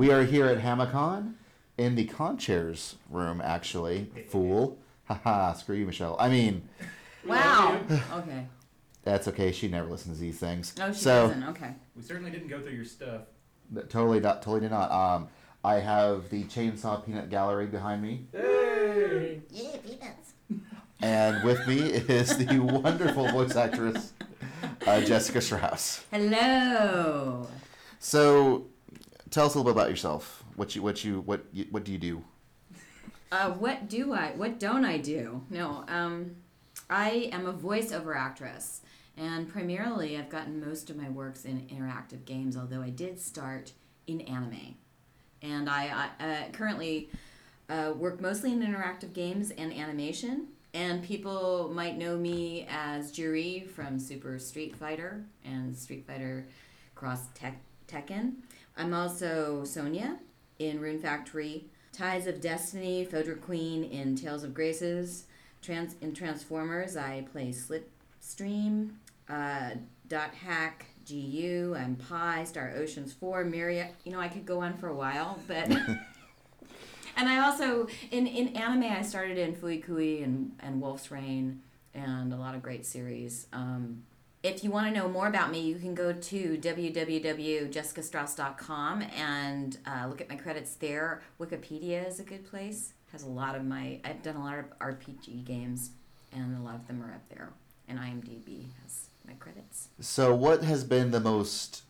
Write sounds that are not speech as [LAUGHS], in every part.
We are here at Hamacon in the Conchairs room, actually. Fool. Haha, screw you, Michelle. I mean, Wow. Okay. that's okay. She never listens to these things. No, she so, doesn't. Okay. We certainly didn't go through your stuff. Th- Totally not. Totally did not. Um, I have the Chainsaw Peanut Gallery behind me, Hey! Yeah, peanuts. and with me is the [LAUGHS] wonderful voice actress uh, Jessica Straus. Hello. So, tell us a little bit about yourself. What you, what you, what you, what do you do? Uh, what do I? What don't I do? No. Um, I am a voiceover actress, and primarily I've gotten most of my works in interactive games. Although I did start in anime, and I, I uh, currently uh, work mostly in interactive games and animation. And people might know me as Juri from Super Street Fighter and Street Fighter Cross Tek- Tekken. I'm also Sonia in Rune Factory, Tides of Destiny, Fodra Queen in Tales of Graces. Trans- in Transformers, I play Slipstream, uh, Dot Hack, GU, I'm Pi, Star Oceans 4, Myuria. You know, I could go on for a while, but. [LAUGHS] and I also, in, in anime, I started in Fuikui and, and Wolf's Rain and a lot of great series. Um, if you want to know more about me, you can go to www.jessicastraus.com and uh, look at my credits there. Wikipedia is a good place. Has a lot of my I've done a lot of RPG games, and a lot of them are up there. And IMDb has my credits. So, what has been the most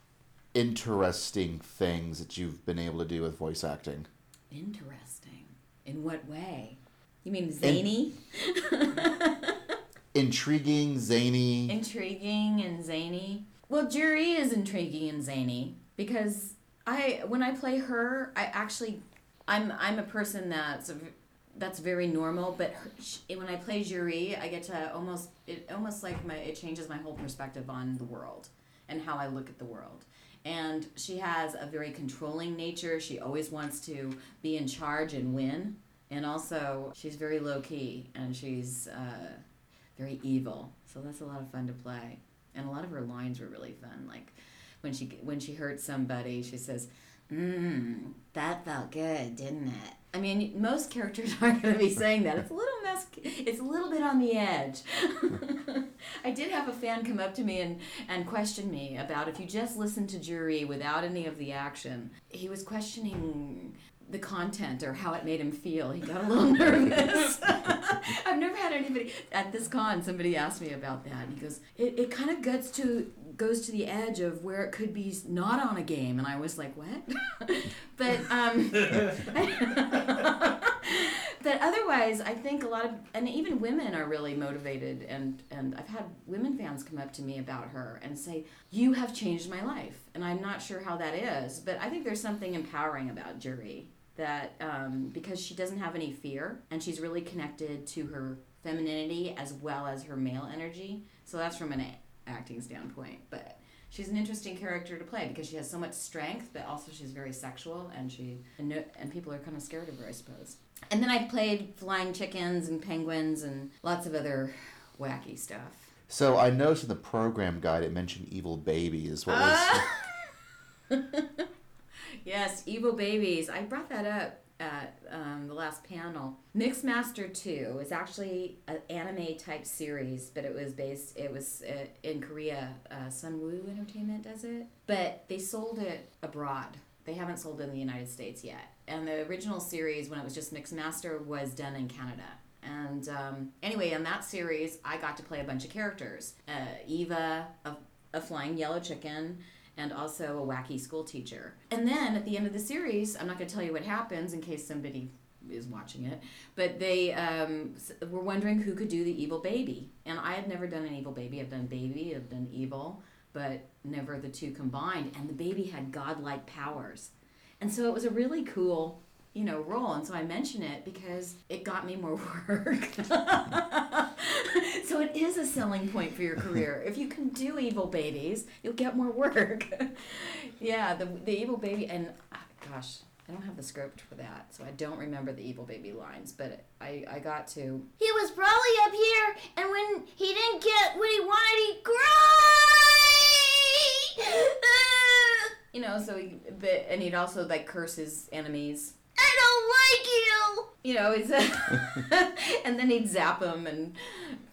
interesting things that you've been able to do with voice acting? Interesting. In what way? You mean zany? [LAUGHS] Intriguing, zany. intriguing and zany. Well, Juri is intriguing and zany because I when I play her, I actually I'm I'm a person that's that's very normal, but her, she, when I play Juri, I get to almost it almost like my it changes my whole perspective on the world and how I look at the world. And she has a very controlling nature. She always wants to be in charge and win. And also, she's very low key and she's uh, very evil. So that's a lot of fun to play. And a lot of her lines were really fun. Like when she when she hurts somebody, she says, "Mmm, that felt good, didn't it?" I mean, most characters [LAUGHS] aren't going to be saying that. It's a little mess. It's a little bit on the edge. [LAUGHS] I did have a fan come up to me and and question me about if you just listen to Juri without any of the action. He was questioning the content or how it made him feel. He got a little [LAUGHS] nervous. [LAUGHS] I've never had anybody at this con. Somebody asked me about that, and he goes, "It, it kind of gets to goes to the edge of where it could be not on a game." And I was like, "What?" [LAUGHS] but um, but otherwise, I think a lot of and even women are really motivated, and and I've had women fans come up to me about her and say, "You have changed my life," and I'm not sure how that is, but I think there's something empowering about Juri that um, because she doesn't have any fear and she's really connected to her femininity as well as her male energy. So that's from an acting standpoint, but she's an interesting character to play because she has so much strength, but also she's very sexual and she and, no, and people are kind of scared of her, I suppose. And then I've played flying chickens and penguins and lots of other wacky stuff. So, I noticed in the program guide it mentioned evil babies. What was. [LAUGHS] [LAUGHS] Yes, Evil Babies. I brought that up at um, the last panel. Mixmaster 2 is actually an anime type series, but it was based, it was uh, in Korea. Uh, Sunwoo Entertainment does it. But they sold it abroad. They haven't sold it in the United States yet. And the original series, when it was just Mixmaster, was done in Canada. And um, anyway, in that series, I got to play a bunch of characters uh, Eva, a, a flying yellow chicken, and also a wacky school teacher. And then at the end of the series, I'm not going to tell you what happens in case somebody is watching it, but they um, were wondering who could do the evil baby. And I had never done an evil baby. I've done baby, I've done evil, but never the two combined. And the baby had godlike powers. And so it was a really cool, you know, role. And so I mention it because it got me more [LAUGHS] work. so it is a selling point for your career. If you can do evil babies, you'll get more work. [LAUGHS] yeah, the the evil baby and ah, gosh, I don't have the script for that, so I don't remember the evil baby lines. But I I got to. He was probably up here, and when he didn't get what he wanted, he cried. [LAUGHS] you know, so he, but and he'd also like curse his enemies. I don't like you. You know, he's [LAUGHS] [LAUGHS] and then he'd zap him and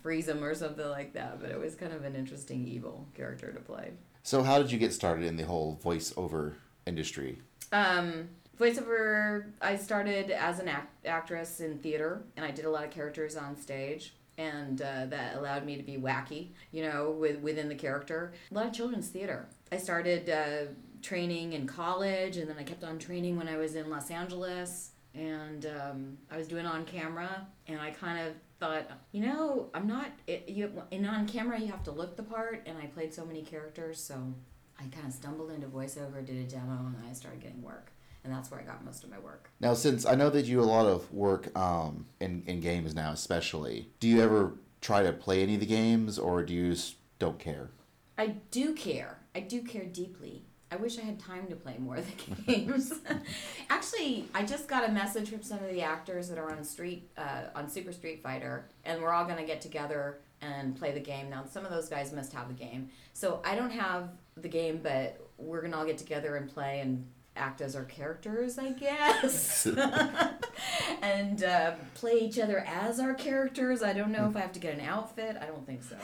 freeze him or something like that. But it was kind of an interesting evil character to play. So how did you get started in the whole voiceover industry? Um, voiceover. I started as an act- actress in theater, and I did a lot of characters on stage, and uh, that allowed me to be wacky, you know, with within the character. A lot of children's theater. I started uh, training in college, and then I kept on training when I was in Los Angeles, and um, I was doing on camera, and I kind of thought, you know, I'm not. It, you in on camera, you have to look the part, and I played so many characters, so I kind of stumbled into voiceover, did a demo, and then I started getting work. And that's where I got most of my work. Now, since I know that you do a lot of work um, in in games now, especially, do you ever try to play any of the games, or do you just don't care? I do care. I do care deeply. I wish I had time to play more of the [LAUGHS] games. [LAUGHS] Actually, I just got a message from some of the actors that are on Street uh, on Super Street Fighter, and we're all gonna get together and play the game. Now, some of those guys must have the game, so I don't have the game, but we're gonna all get together and play and act as our characters, I guess, [LAUGHS] and uh, play each other as our characters. I don't know if I have to get an outfit. I don't think so.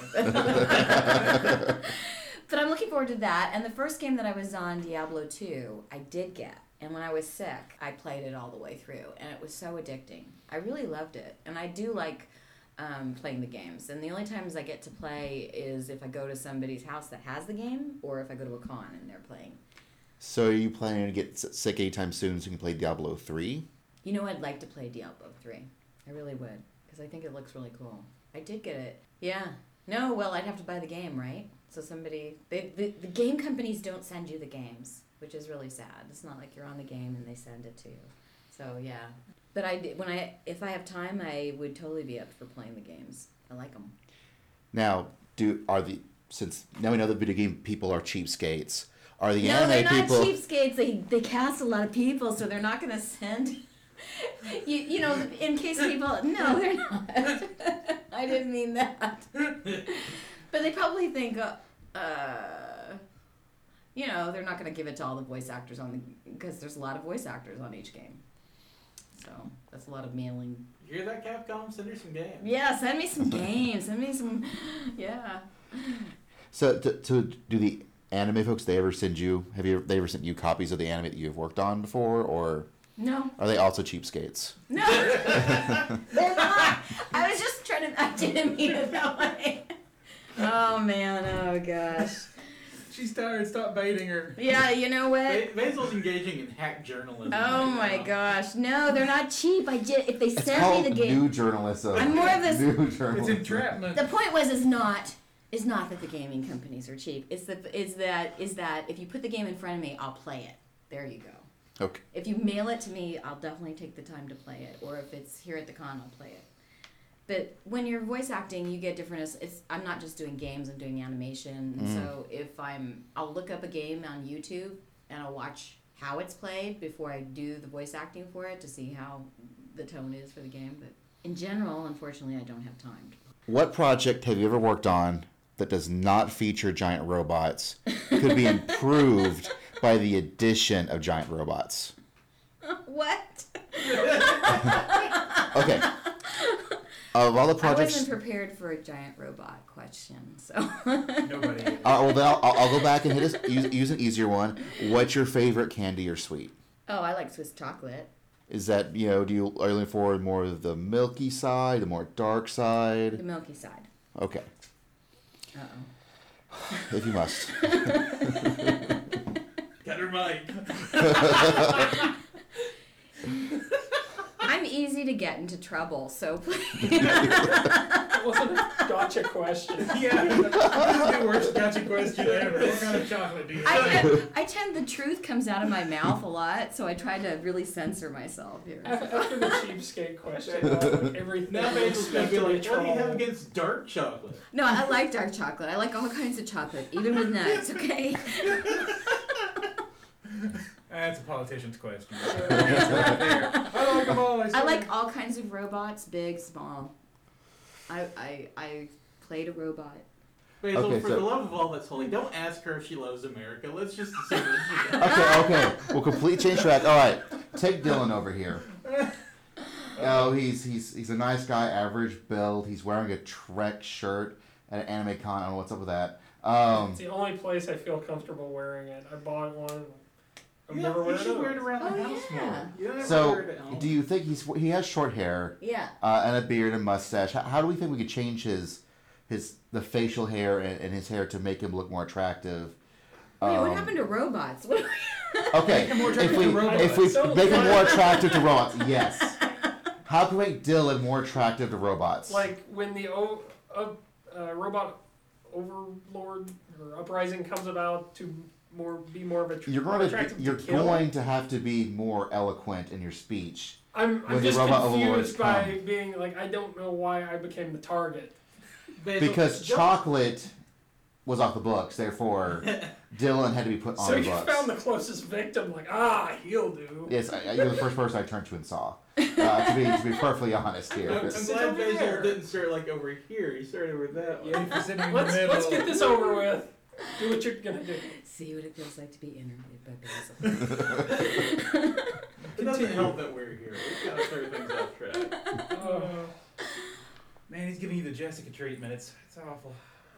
But I'm looking forward to that. And the first game that I was on, Diablo 2, I did get. And when I was sick, I played it all the way through, and it was so addicting. I really loved it, and I do like um, playing the games. And the only times I get to play is if I go to somebody's house that has the game, or if I go to a con and they're playing. So, are you planning to get sick anytime soon so you can play Diablo three? You know, I'd like to play Diablo 3. I really would, because I think it looks really cool. I did get it. Yeah. No, well, I'd have to buy the game, right? So somebody, they, the, the game companies don't send you the games, which is really sad. It's not like you're on the game and they send it to you. So yeah. But I, when I, if I have time, I would totally be up for playing the games. I like them. Now, do are the since now we know that video game people are cheapskates. Are the no, anime they're not people? cheapskates. They they cast a lot of people, so they're not going to send. [LAUGHS] You you know, in case people no, they're not. [LAUGHS] I didn't mean that. [LAUGHS] but they probably think, uh, uh, you know, they're not going to give it to all the voice actors on the because there's a lot of voice actors on each game. So that's a lot of mailing. You hear that, Capcom? Send her some games. Yeah, send me some games. Send me some. Yeah. So, to, to do the anime folks, they ever send you? Have you they ever sent you copies of the anime that you've worked on before, or No. are they also cheapskates? No, [LAUGHS] they're not. I was just trying to. I didn't mean it that way. Oh man. Oh gosh. [LAUGHS] She's tired. Stop baiting her. Yeah. You know what? Ba- Basil's engaging in hack journalism. Oh right my now. gosh. No, they're not cheap. I did. If they It's send me the game. new journalism. I'm more of this- New It's journalism. entrapment. The point was is not is not that the gaming companies are cheap. It's the is that is that if you put the game in front of me, I'll play it. There you go. Okay. If you mail it to me, I'll definitely take the time to play it. Or if it's here at the con, I'll play it. But when you're voice acting, you get different. It's, it's I'm not just doing games. I'm doing animation. Mm. So if I'm, I'll look up a game on YouTube and I'll watch how it's played before I do the voice acting for it to see how the tone is for the game. But in general, unfortunately, I don't have time. What project have you ever worked on that does not feature giant robots could be improved [LAUGHS] by the addition of giant robots? [LAUGHS] what? [LAUGHS] Okay. Of all the projects, I projects, wasn't prepared for a giant robot question, so. Nobody. [LAUGHS] uh, well, then I'll, I'll I'll go back and hit a, use, use an easier one. What's your favorite candy or sweet? oh, I like Swiss chocolate. Is that you know? Do you are you looking for more of the milky side, the more dark side? The milky side. Okay, Uh oh. if you must. [LAUGHS] Got her mic. [LAUGHS] I'm easy to get into trouble, so [LAUGHS] That wasn't a gotcha question. [LAUGHS] Yeah, this is the worst gotcha question ever. What kind of chocolate do you I like? tend, I tend the truth comes out of my mouth a lot, so I try to really censor myself here. After the cheapskate question, [LAUGHS] uh, like everything Now I Basil's gonna be like, what do you have against dark chocolate? No, I like dark chocolate. I like all kinds of chocolate, even with nuts. Okay. That's a politician's question. Answer right [LAUGHS] there. I like them all. I, I like all kinds of robots, big, small. I I I played a robot. Basil, Okay, for so- the love of all that's holy, don't ask her if she loves America. Let's just assume that she does. [LAUGHS] Okay, okay. We'll completely change track. All right, take Dylan over here. [LAUGHS] Oh, he's he's he's a nice guy, average build. He's wearing a Trek shirt at an anime con. I don't know what's up with that. Um, It's the only place I feel comfortable wearing it. I bought one. I've You, never you should wear it around the Oh, house yeah. more. You don't have so, wear it at home. do you think he's he has short hair Yeah. uh, and a beard and mustache? How, how do we think we could change his his the facial hair and, and his hair to make him look more attractive? Wait, what Um, happened to robots? [LAUGHS] What Okay, Make him more if attractive we to robots. if we So make him fun. more attractive to robots, [LAUGHS] yes. How can we make Dylan more attractive to robots? Like when the o- uh, uh, robot overlord or uprising comes about to more be more of a tr- you're more going attractive to you're to kill. going to have to be more eloquent in your speech. I'm, when I'm the just robot overlords confused by come. being like I don't know why I became the target. Basil, Because don't- chocolate was off the books, therefore [LAUGHS] Dylan had to be put on so the you books. found the closest victim, like ah, he'll do. Yes, I, I- you're the first person I turned to and saw. Uh, to be to be perfectly honest here. I'm, I'm Sit glad over Basil there. didn't start like over here. He started over that Yeah, way. if you're sitting in the Let's middle. let's get this over with. Do what you're gonna do. See what it feels like to be interviewed by Basil. [LAUGHS] It doesn't help that we're here. We've got to throw things off track. Uh, [LAUGHS] Man, he's giving you the Jessica treatment. It's it's awful.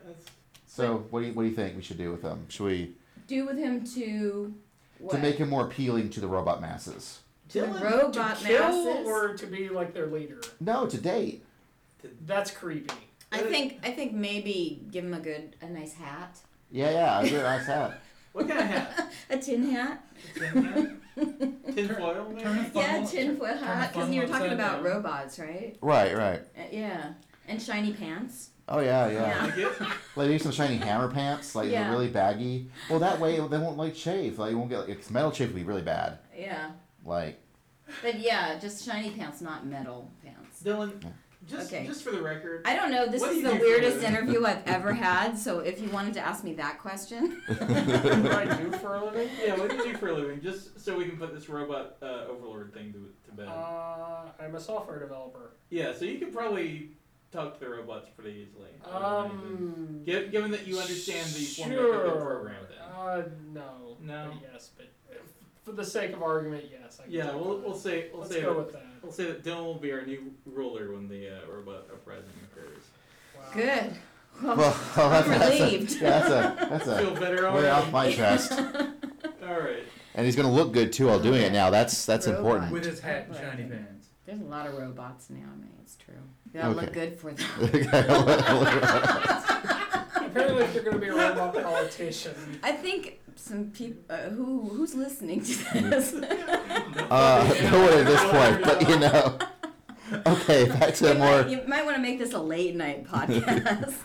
That's, So what do you what do you think we should do with him? Should we Do with him to what? to make him more appealing to the robot masses? to the Dylan, to robot kill masses. or to be like their leader. No, to date. That's creepy. I think I think maybe give him a good a nice hat, Yeah, yeah, I do. Nice hat. What kind of [LAUGHS] hat? a tin hat. Tin hat? Tin foil, maybe? Yeah, funnel- tin foil hat. Because you were talking about down. robots, right? Right, right. Uh, yeah, and shiny pants. Oh yeah, yeah. Yeah. Like it? [LAUGHS] Like maybe some shiny hammer pants, like they're Yeah. really baggy. Well, that way they won't like chafe. Like you won't get like 'cause metal chafe would be really bad. Yeah, Like but yeah, just shiny pants, not metal pants. Dylan, just Okay. just for the record, I don't know. This What do is you the do for a weirdest living? interview I've [LAUGHS] ever had. So if you wanted to ask me that question, [LAUGHS] What do I do for a living? yeah, what do you do for a living? Just so we can put this robot uh, overlord thing to, to bed. Uh, I'm a software developer. yeah, so you could probably talk to the robots pretty easily. I would imagine. Um, Gi- Given that you understand the sure. format of the program, then. Uh, no. No? But yes, but if- for the sake of argument, yes. I can Yeah, talk we'll, about we'll it. say we'll Let's say go with that. We'll say that Dylan will be our new ruler when the uh, robot uprising occurs. Wow. good. Well, well, that's, I'm that's a, relieved. yeah, [LAUGHS] that's a that's a Feel better way already. off my chest. [LAUGHS] All right. And he's gonna look good too while doing it now. That's that's Robot. important. With his hat and shiny pants. There's a lot of robots now. I mean, it's true. They all look Okay. good for [LAUGHS] them. Apparently, if you're going to be a robot politician, I think some people uh, who who's listening to [LAUGHS] this. uh, no one at this point, but you know. Okay, back to you, more. might, you might want to make this a late night podcast.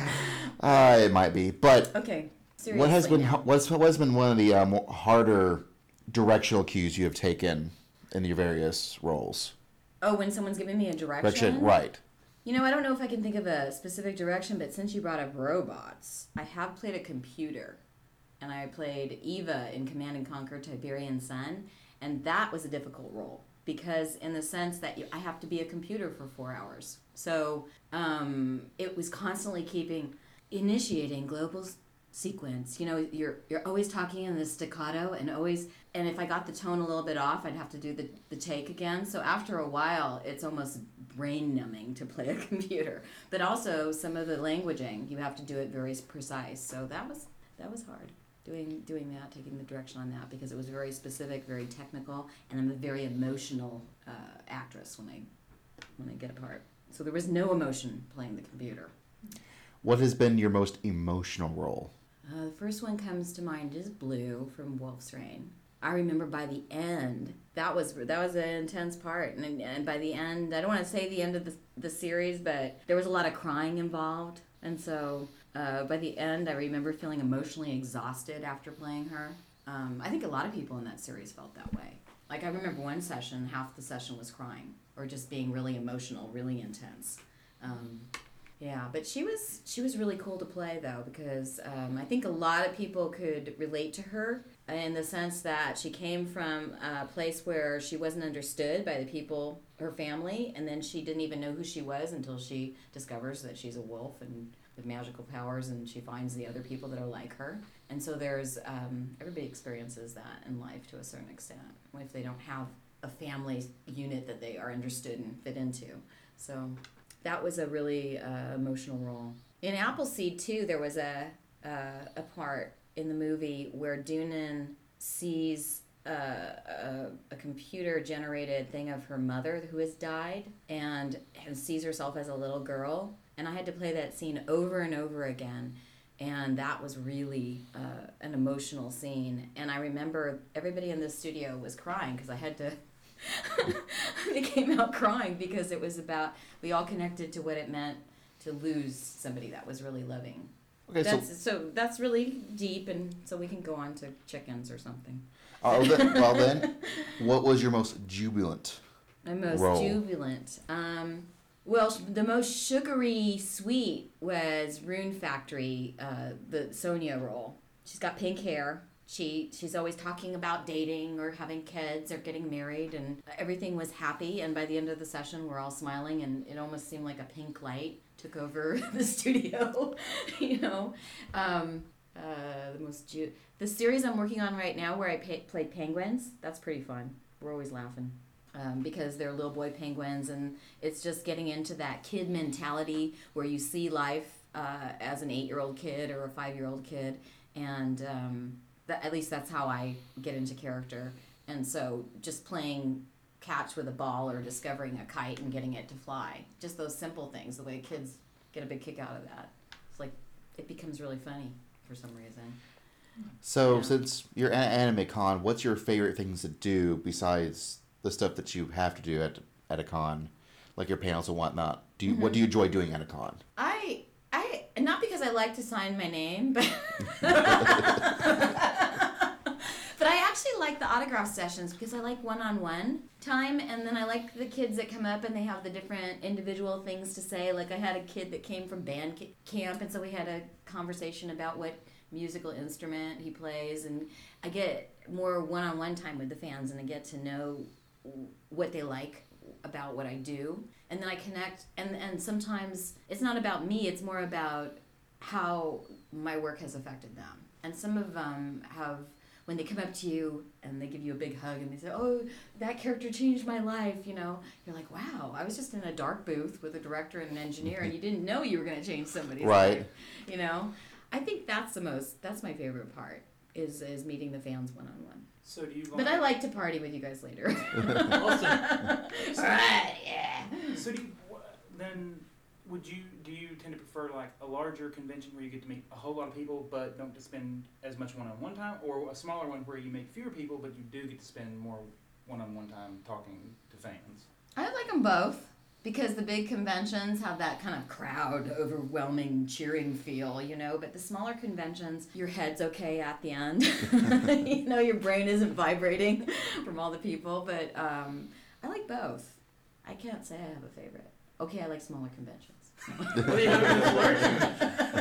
[LAUGHS] Uh, it might be, but okay. Seriously what has been what's what has been one of the uh, more harder directional cues you have taken in your various roles? Oh, when someone's giving me a direction. Direction, right? You know, I don't know if I can think of a specific direction, but since you brought up robots, I have played a computer. And I played Eva in Command and Conquer Tiberian Sun, and that was a difficult role because, in the sense that you, I have to be a computer for four hours. So um, it was constantly keeping, initiating global sequence. You know, you're you're always talking in the staccato, and always, and if I got the tone a little bit off, I'd have to do the, the take again. So after a while, it's almost brain numbing to play a [LAUGHS] computer. But also some of the languaging, you have to do it very precise. So that was that was hard doing doing that, taking the direction on that because it was very specific, very technical, and I'm a very emotional uh, actress when I when I get a part. So there was no emotion playing the computer. What has been your most emotional role? The first one comes to mind is Blue from Wolf's Rain. I remember by the end that was that was an intense part, and, and by the end, I don't want to say the end of the, the series, but there was a lot of crying involved, and so uh, by the end, I remember feeling emotionally exhausted after playing her. Um, I think a lot of people in that series felt that way. Like I remember one session, half the session was crying or just being really emotional, really intense. Um, yeah, but she was she was really cool to play though because um, I think a lot of people could relate to her in the sense that she came from a place where she wasn't understood by the people, her family, and then she didn't even know who she was until she discovers that she's a wolf and with magical powers, and she finds the other people that are like her. And so there's um, everybody experiences that in life to a certain extent if they don't have a family unit that they are understood and fit into. So that was a really uh, emotional role. In Appleseed too, there was a uh, a part in the movie where Deunan sees uh, a, a computer generated thing of her mother who has died and, and sees herself as a little girl. And I had to play that scene over and over again. And that was really uh, an emotional scene. And I remember everybody in the studio was crying because I had to. [LAUGHS] they came out crying because it was about, we all connected to what it meant to lose somebody that was really loving. Okay, so That's so that's really deep, and so we can go on to chickens or something. uh, then, well then, [LAUGHS] what was your most jubilant? My most Roll. jubilant. Um, well, the most sugary sweet was Rune Factory, uh, the Sonia role. She's got pink hair. She she's always talking about dating or having kids or getting married, and everything was happy. And by the end of the session, we're all smiling, and it almost seemed like a pink light took over [LAUGHS] the studio. [LAUGHS] you know, um, uh, the most ju- the series I'm working on right now, where I pa- played penguins. That's pretty fun. We're always laughing um, because they're little boy penguins, and it's just getting into that kid mentality where you see life uh, as an eight-year-old kid or a five-year-old kid, and um, that, at least that's how I get into character. And so, just playing catch with a ball or discovering a kite and getting it to fly, just those simple things, the way kids get a big kick out of that. It's like it becomes really funny for some reason. So Yeah. since you're at Anime Con, what's your favorite things to do besides the stuff that you have to do at at a con, like your panels and whatnot? Do you what do you mm-hmm. enjoy doing at a con? I I not because I like to sign my name, but [LAUGHS] [LAUGHS] actually like the autograph sessions because I like one-on-one time, and then I like the kids that come up and they have the different individual things to say. Like I had a kid that came from band camp, and so we had a conversation about what musical instrument he plays, and I get more one-on-one time with the fans, and I get to know what they like about what I do and then I connect and and sometimes it's not about me it's more about how my work has affected them and some of them have when they come up to you and they give you a big hug and they say oh that character changed my life you know you're like wow I was just in a dark booth with a director and an engineer and you didn't know you were going to change somebody's Right. life you know I think that's the most that's my favorite part is is meeting the fans one on one So do you? but I like to party with you guys later [LAUGHS] Awesome. all [LAUGHS] right yeah So do you, then would you do you tend to prefer like a larger convention where you get to meet a whole lot of people but don't to spend as much one-on-one time, or a smaller one where you meet fewer people but you do get to spend more one-on-one time talking to fans? I like them both because the big conventions have that kind of crowd overwhelming cheering feel, you know, but the smaller conventions, your head's okay at the end. [LAUGHS] you know, your brain isn't vibrating from all the people, but um, I like both. I can't say I have a favorite. Okay, I like smaller conventions. What do you have against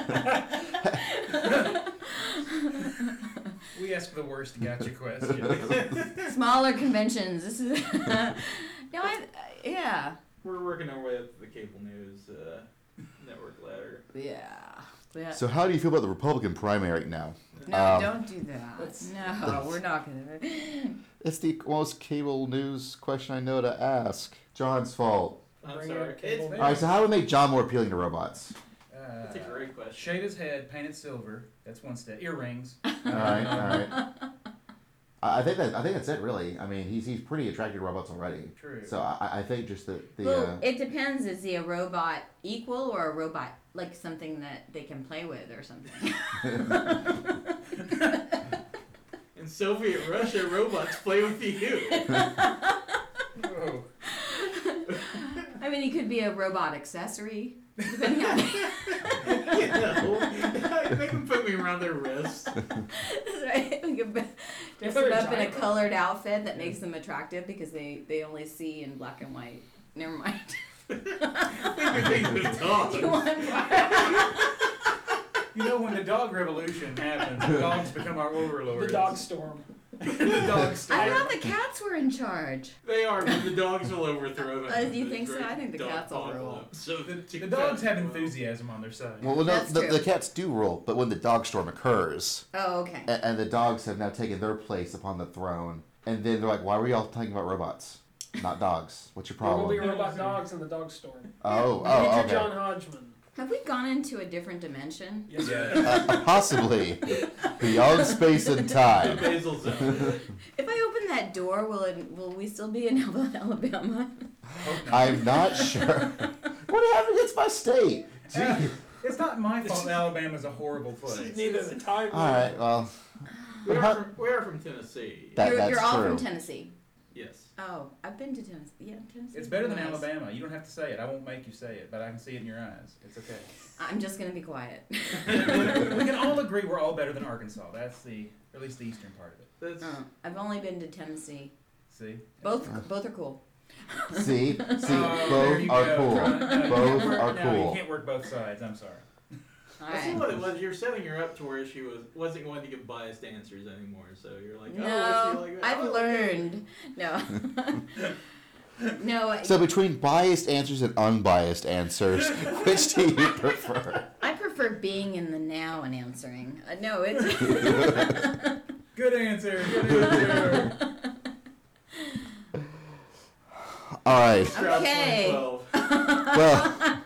We ask the worst gotcha question. [LAUGHS] smaller conventions. This is [LAUGHS] no, I yeah, We're working our way up the cable news uh, network ladder. yeah. yeah. So how do you feel about the Republican primary now? No, Um, don't do that. No, we're not gonna. It's the most cable news question I know to ask. John's fault. I'm Bring sorry. out cable It's, news. All right, so how do we make John more appealing to robots? Uh, that's a great question. Shade his head, paint it silver. That's one step. Earrings. [LAUGHS] All right, all right. I I think that I think that's it. Really, I mean, he's he's pretty attracted to robots already. True. So I, I think just the the well, uh, it depends. Is he a robot equal or a robot like something that they can play with or something? [LAUGHS] [LAUGHS] In Soviet Russia, robots play with you. Whoa. I mean, he could be a robot accessory, depending on. you know, they can put me around their wrist. [LAUGHS] That's right. [LAUGHS] We could dress If them they're a up in a giant colored outfit that makes them attractive because they they only see in black and white. Never mind. They can think of dogs. You want part? [LAUGHS] You know, when the dog revolution happens, the dogs become our overlords. The dog storm. The dogs. I thought the cats were in charge. They are, but the dogs will overthrow them. Uh, you The think so? great I think the cats will rule. apocalypse. So the, The dogs have enthusiasm on their side. Well, no, That's the, true. the cats do rule, but when the dog storm occurs, Oh, okay. and, and the dogs have now taken their place upon the throne, and then they're like, "Why were y'all talking about robots, not dogs? What's your problem? There will be problem?" robot dogs in the dog storm. Oh, I oh, your okay. John Hodgman. Have we gone into a different dimension? Yes, Yeah. Uh, possibly beyond space and The time. basal zone. [LAUGHS] If I open that door, will it? Will we still be in [LAUGHS] Alabama? Hope. I'm not sure. What happened? It's my state. Yeah. Gee. It's not my fault that Alabama's a horrible place. is neither the time. All right. Well, We How- are, from, we are from Tennessee. That- you're that's you're all from. Tennessee. Yes. Oh, I've been to Tennessee. Yeah, Tennessee. It's better than Nice. Alabama. You don't have to say it. I won't make you say it, but I can see it in your eyes. It's okay. I'm just gonna be quiet. [LAUGHS] we can all agree we're all better than Arkansas. That's the, or at least the eastern part of it. That's, Uh, I've only been to Tennessee. See? Both both are cool. see, see, [LAUGHS] there both are go. cool. No, Both work- are no, cool. You can't work both sides. I'm sorry. All I see right. what it was. You're setting her up to where she was wasn't going to give biased answers anymore. So you're like, oh, No, what's she like? I've Oh, okay. learned. No. [LAUGHS] no, So between biased answers and unbiased answers, [LAUGHS] which do you prefer? I prefer being in the now and answering. Uh, no, it's. [LAUGHS] Good answer. Good answer. All right. Okay. Well,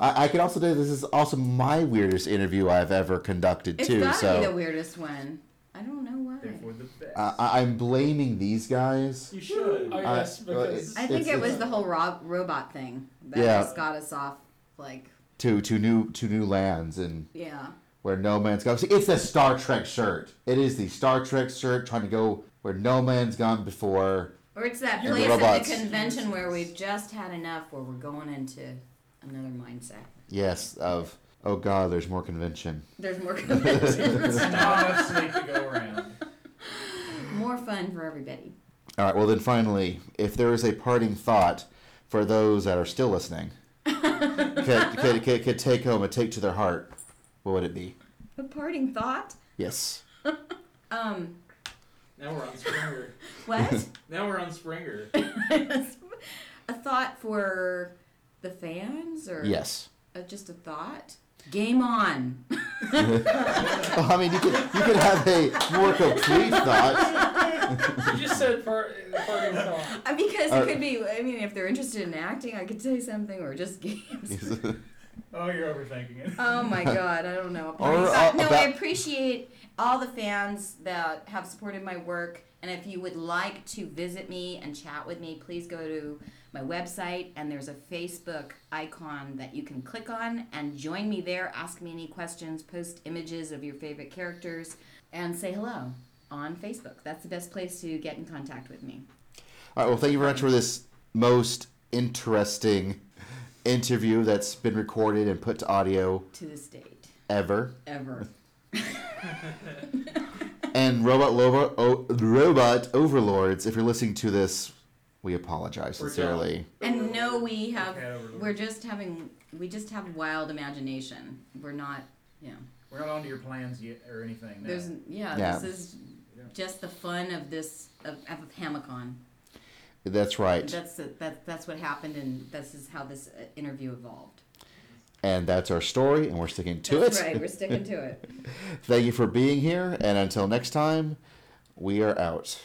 I, I can also say this is also my weirdest interview I've ever conducted It's too. gotta be the weirdest one. I don't know why. Therefore, the best. uh, I- I'm blaming these guys. You should. Oh, I- yes, because I think it was the whole rob- robot thing that Yeah. just got us off. Like, to to new to new lands and yeah. where no man's gone. See, it's the Star Trek shirt. It is the Star Trek shirt trying to go where no man's gone before. Or it's that place the at the convention where we've just had enough, where we're going into another mindset. Yes, of oh god, there's more convention. There's more [LAUGHS] conventions, Not enough sleep to go around. more fun for everybody. All right. Well, then finally, if there is a parting thought for those that are still listening, [LAUGHS] could, could, could, could take home and take to their heart, what would it be? A parting thought. Yes. [LAUGHS] Um, Now we're on Springer. what? now we're on Springer. a thought for the fans, or Yes. uh, just a thought? Game on. [LAUGHS] Well, I mean, you could you could have a more complete thought. you just said part, parting thought. [LAUGHS] Uh, Because Or- it could be. I mean, if they're interested in acting, I could say something, or just games. [LAUGHS] Oh, you're overthinking it. Oh my god, I don't know. Or, Uh, uh, no, I appreciate all the fans that have supported my work. And if you would like to visit me and chat with me, please go to my website and there's a Facebook icon that you can click on and join me there. Ask me any questions, post images of your favorite characters, and say hello on Facebook. That's the best place to get in contact with me. All right. Well, thank you very much for this most interesting interview that's been recorded and put to audio To this date, ever. ever. [LAUGHS] And robot Lobo, oh, robot overlords, if you're listening to this, we apologize We're sincerely. And no, we have. Cat overlord. We're just having. We just have wild imagination. We're not. You know. We're not onto your plans yet or anything. No. There's. Yeah. Yeah. This is just the fun of this of, of Hamacon. That's right. That's that. That's what happened, and this is how this uh, interview evolved. And that's our story, and we're sticking to That's it. right. We're sticking to it. [LAUGHS] Thank you for being here, and until next time, we are out.